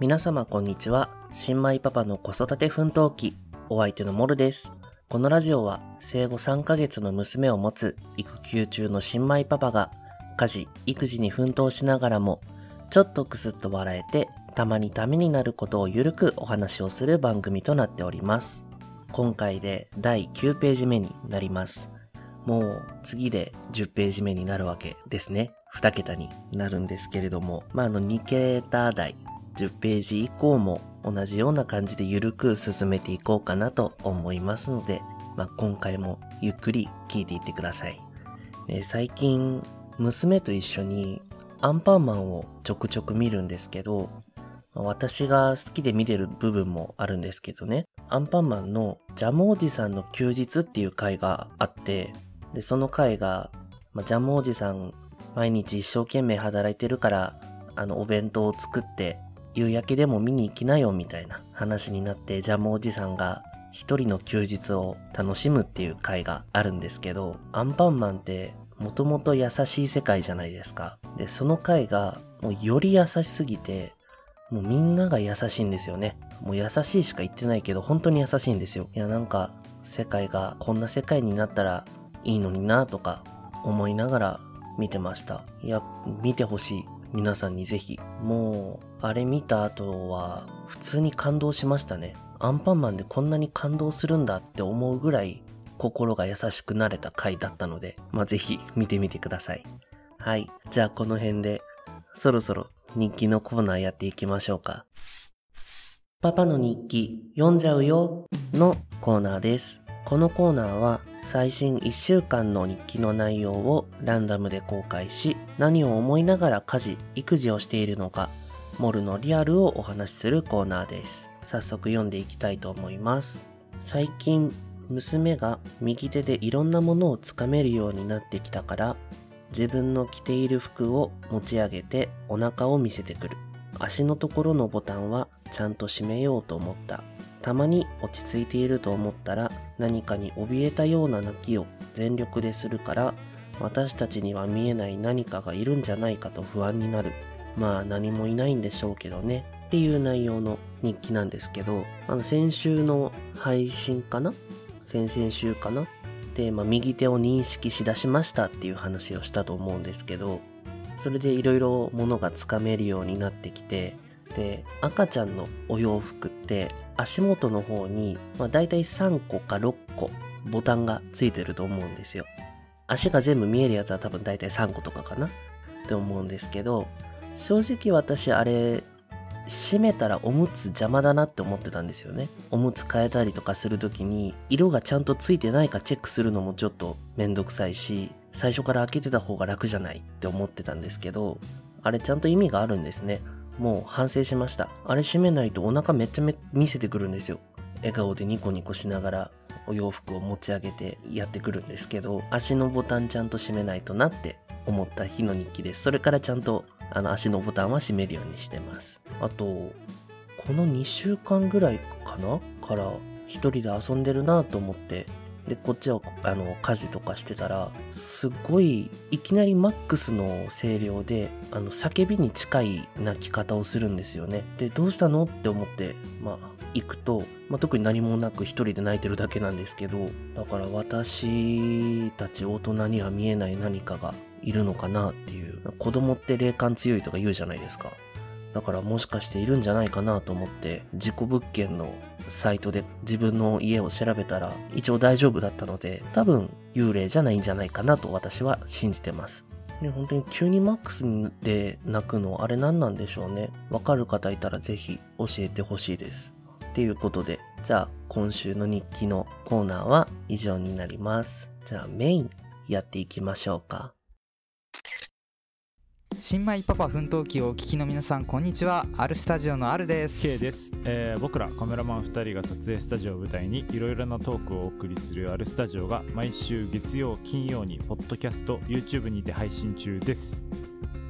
皆様こんにちは。新米パパの子育て奮闘記、お相手のモルです。このラジオは生後3ヶ月の娘を持つ育休中の新米パパが家事、育児に奮闘しながらもちょっとクスッと笑えてたまにためになることをゆるくお話をする番組となっております。今回で第9ページ目になります。もう次で10ページ目になるわけですね。2桁になるんですけれども、まあ、あの2桁台10ページ以降も同じような感じでゆるく進めていこうかなと思いますので、まあ、今回もゆっくり聞いていってください。えー最近、娘と一緒にアンパンマンをちょくちょく見るんですけど、私が好きで見てる部分もあるんですけどね、アンパンマンのジャムおじさんの休日っていう回があって、で、その回が、ジャムおじさん毎日一生懸命働いてるから、あの、お弁当を作って、夕焼けでも見に行きなよみたいな話になって、ジャムおじさんが一人の休日を楽しむっていう回があるんですけど、アンパンマンってもともと優しい世界じゃないですか。で、その回がもうより優しすぎて、もうみんなが優しいんですよね。もう優しいしか言ってないけど、本当に優しいんですよ。いや、なんか、世界がこんな世界になったらいいのになとか思いながら見てました。いや、見てほしい。皆さんにぜひ。もう、あれ見た後は、普通に感動しましたね。アンパンマンでこんなに感動するんだって思うぐらい、心が優しくなれた回だったので、まあ、ぜひ見てみてください。はい。じゃあこの辺で、そろそろ日記のコーナーやっていきましょうか。パパの日記読んじゃうよのコーナーです。このコーナーは最新1週間の日記の内容をランダムで公開し何を思いながら家事、育児をしているのかモルのリアルをお話しするコーナーです。早速読んでいきたいと思います。最近娘が右手でいろんなものをつかめるようになってきたから自分の着ている服を持ち上げてお腹を見せてくる。足のところのボタンはちゃんと閉めようと思った。たまに落ち着いていると思ったら何かに怯えたような泣きを全力でするから私たちには見えない何かがいるんじゃないかと不安になる。まあ何もいないんでしょうけどね。っていう内容の日記なんですけど、あの先週の配信かな？先々週かな？で、まあ、右手を認識しだしましたっていう話をしたと思うんですけど、それでいろいろ物がつかめるようになってきて、で、赤ちゃんのお洋服って足元の方に、まあ、大体3個か6個ボタンがついてると思うんですよ。足が全部見えるやつは多分大体3個とかかな？って思うんですけど、正直私あれ、閉めたらおむつ邪魔だなって思ってたんですよね。おむつ変えたりとかするときに、色がちゃんとついてないかチェックするのもちょっとめんどくさいし、最初から開けてた方が楽じゃないって思ってたんですけど、あれちゃんと意味があるんですね。もう反省しました。あれ閉めないとお腹めっちゃめ見せてくるんですよ。笑顔でニコニコしながらお洋服を持ち上げてやってくるんですけど、足のボタンちゃんと閉めないとなって思った日の日記です。それからちゃんとあの足のボタンは閉めるようにしてます。あと、この2週間ぐらいかな？から一人で遊んでるなと思って、で、こっちはあの家事とかしてたら、すごいいきなりマックスの声量で、あの叫びに近い泣き方をするんですよね。で、どうしたの？って思って、まあ、行くと、まあ、特に何もなく一人で泣いてるだけなんですけど、だから私たち大人には見えない何かがいるのかなっていう。子供って霊感強いとか言うじゃないですか。だからもしかしているんじゃないかなと思って、事故物件のサイトで自分の家を調べたら一応大丈夫だったので、多分幽霊じゃないんじゃないかなと私は信じてます。ね、本当に急にマックスで泣くのあれ何なんでしょうね。わかる方いたらぜひ教えてほしいです。っていうことで、じゃあ今週の日記のコーナーは以上になります。じゃあメインやっていきましょうか。新米パパ奮闘記をお聞きの皆さんこんにちは。アルスタジオのアルです。K です、えー僕らカメラマン2人が撮影スタジオを舞台にいろいろなトークをお送りするあるスタジオが毎週月曜金曜にポッドキャスト YouTube にて配信中です。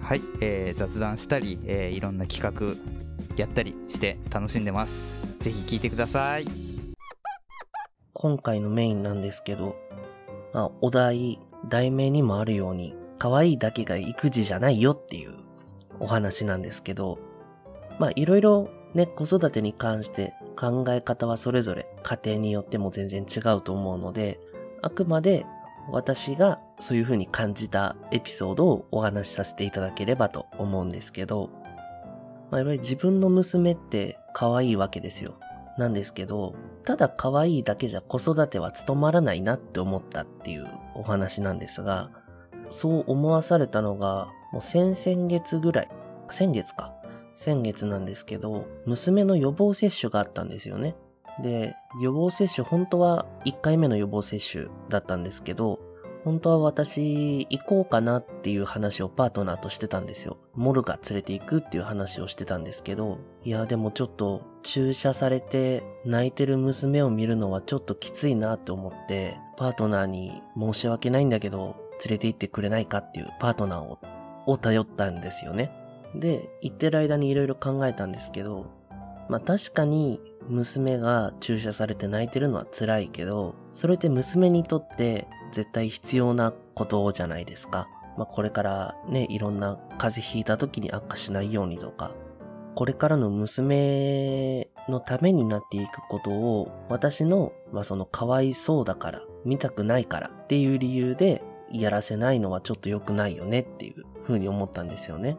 はい、えー雑談したり、えーいろんな企画やったりして楽しんでます。ぜひ聞いてください。今回のメインなんですけど、まあ、お題、題名にもあるように、可愛いだけが育児じゃないよっていうお話なんですけど、まあいろいろね、子育てに関して考え方はそれぞれ家庭によっても全然違うと思うので、あくまで私がそういう風に感じたエピソードをお話しさせていただければと思うんですけど、まあ、やっぱり自分の娘って可愛いわけですよ。なんですけど、ただ可愛いだけじゃ子育ては務まらないなって思ったっていうお話なんですが、そう思わされたのが、もう先々月ぐらい、先月か。先月なんですけど、娘の予防接種があったんですよね。で、予防接種、本当は1回目の予防接種だったんですけど、本当は私行こうかなっていう話をパートナーとしてたんですよ。モルが連れて行くっていう話をしてたんですけど、いやでもちょっと注射されて泣いてる娘を見るのはちょっときついなって思って、パートナーに申し訳ないんだけど連れて行ってくれないかっていうパートナーをを頼ったんですよね。で、行ってる間に色々考えたんですけど、まあ確かに娘が注射されて泣いてるのは辛いけど、それって娘にとって絶対必要なことじゃないですか。まあこれからね、いろんな風邪ひいた時に悪化しないようにとか、これからの娘のためになっていくことを私の、まあそのかわいそうだから、見たくないからっていう理由でやらせないのはちょっと良くないよねっていう風に思ったんですよね。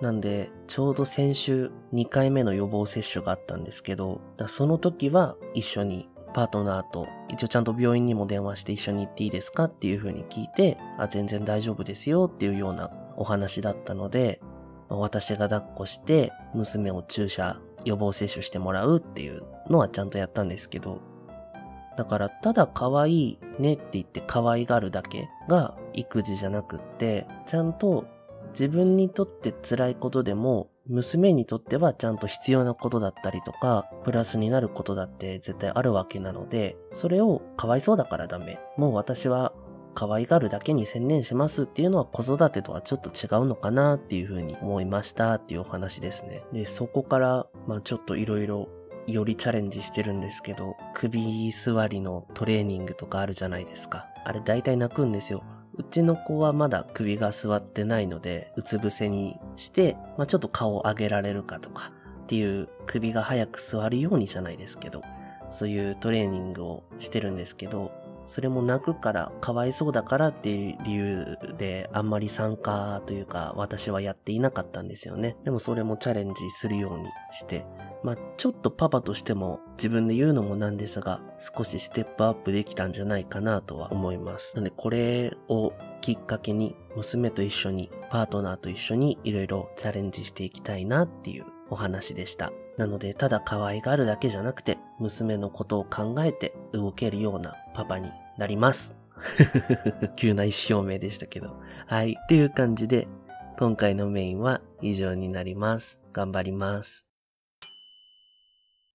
なんで、ちょうど先週2回目の予防接種があったんですけど、その時は一緒にパートナーと一応ちゃんと病院にも電話して一緒に行っていいですかっていう風に聞いて、あ、全然大丈夫ですよっていうようなお話だったので、私が抱っこして娘を注射予防接種してもらうっていうのはちゃんとやったんですけど、だからただ可愛いねって言って可愛がるだけが育児じゃなくって、ちゃんと自分にとって辛いことでも、娘にとってはちゃんと必要なことだったりとか、プラスになることだって絶対あるわけなので、それをかわいそうだからダメ。もう私は可愛がるだけに専念しますっていうのは子育てとはちょっと違うのかなっていうふうに思いましたっていうお話ですね。で、そこから、まあちょっといろいろよりチャレンジしてるんですけど、首座りのトレーニングとかあるじゃないですか。あれ大体泣くんですよ。うちの子はまだ首が座ってないので、うつ伏せにして、まあ、ちょっと顔を上げられるかとかっていう首が早く座るようにじゃないですけど、そういうトレーニングをしてるんですけど、それも泣くからかわいそうだからっていう理由であんまり参加というか私はやっていなかったんですよね。でもそれもチャレンジするようにして、まあ、ちょっとパパとしても自分で言うのもなんですが、少しステップアップできたんじゃないかなとは思います。なんでこれをきっかけに娘と一緒に、パートナーと一緒にいろいろチャレンジしていきたいなっていうお話でした。なので、ただ可愛がるだけじゃなくて、娘のことを考えて動けるようなパパになります。急な意思表明でしたけど。はい。っていう感じで、今回のメインは以上になります。頑張ります。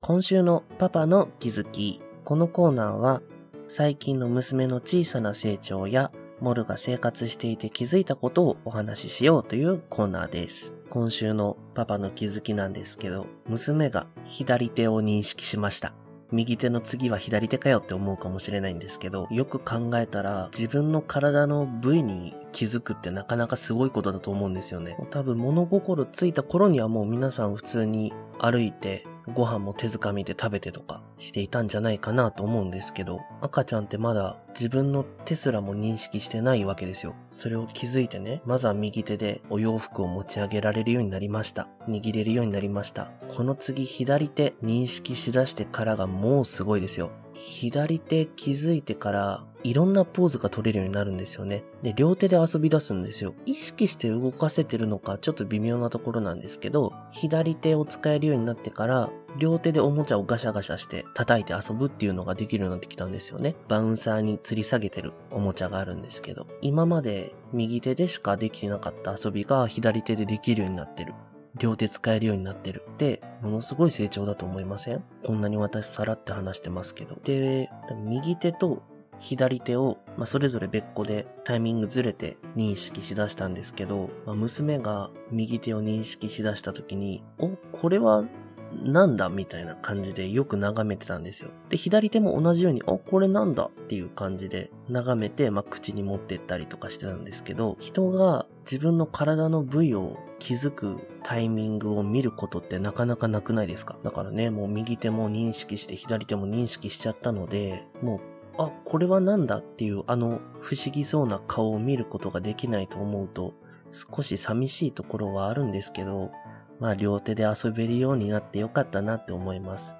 今週のパパの気づき。このコーナーは最近の娘の小さな成長やモルが生活していて気づいたことをお話ししようというコーナーです。今週のパパの気づきなんですけど、娘が左手を認識しました。右手の次は左手かよって思うかもしれないんですけど、よく考えたら自分の体の部位に気づくってなかなかすごいことだと思うんですよね。多分物心ついた頃にはもう皆さん普通に歩いてご飯も手づかみで食べてとかしていたんじゃないかなと思うんですけど、赤ちゃんってまだ自分の手すらも認識してないわけですよ。それを気づいてね、まずは右手でお洋服を持ち上げられるようになりました。握れるようになりました。この次左手認識しだしてからがもうすごいですよ。左手気づいてからいろんなポーズが取れるようになるんですよね。で、両手で遊び出すんですよ。意識して動かせてるのかちょっと微妙なところなんですけど、左手を使えるようになってから、両手でおもちゃをガシャガシャして叩いて遊ぶっていうのができるようになってきたんですよね。バウンサーに吊り下げてるおもちゃがあるんですけど、今まで右手でしかできてなかった遊びが左手でできるようになってる。両手使えるようになってるって、ものすごい成長だと思いません？こんなに私さらって話してますけど。で、右手と左手を、まあ、それぞれ別個でタイミングずれて認識しだしたんですけど、まあ、娘が右手を認識しだした時に、お、これはなんだみたいな感じでよく眺めてたんですよ。で、左手も同じように、あ、これなんだっていう感じで眺めて、まあ、口に持ってったりとかしてたんですけど、人が自分の体の部位を気づくタイミングを見ることってなかなかなくないですか？だからね、もう右手も認識して左手も認識しちゃったので、もうあ、これはなんだっていうあの不思議そうな顔を見ることができないと思うと少し寂しいところはあるんですけど、まあ両手で遊べるようになってよかったなって思います。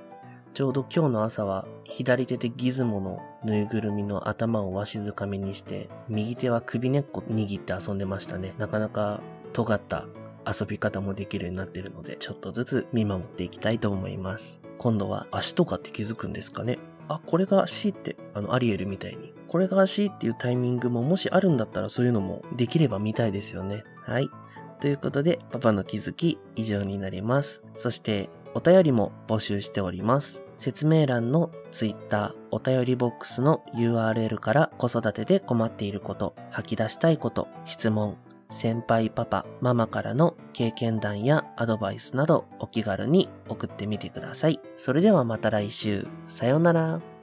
ちょうど今日の朝は左手でギズモのぬいぐるみの頭をわしづかみにして、右手は首根っこ握って遊んでましたね。なかなか尖った遊び方もできるようになってるので、ちょっとずつ見守っていきたいと思います。今度は足とかって気づくんですかねあ、これが足って、あの、アリエルみたいに。これが足っていうタイミングももしあるんだったらそういうのもできれば見たいですよね。はい。ということで、パパの気づき以上になります。そして、お便りも募集しております。説明欄の Twitter お便りボックスの URL から子育てで困っていること、吐き出したいこと、質問、先輩パパ、ママからの経験談やアドバイスなどお気軽に送ってみてください。それではまた来週。さようなら。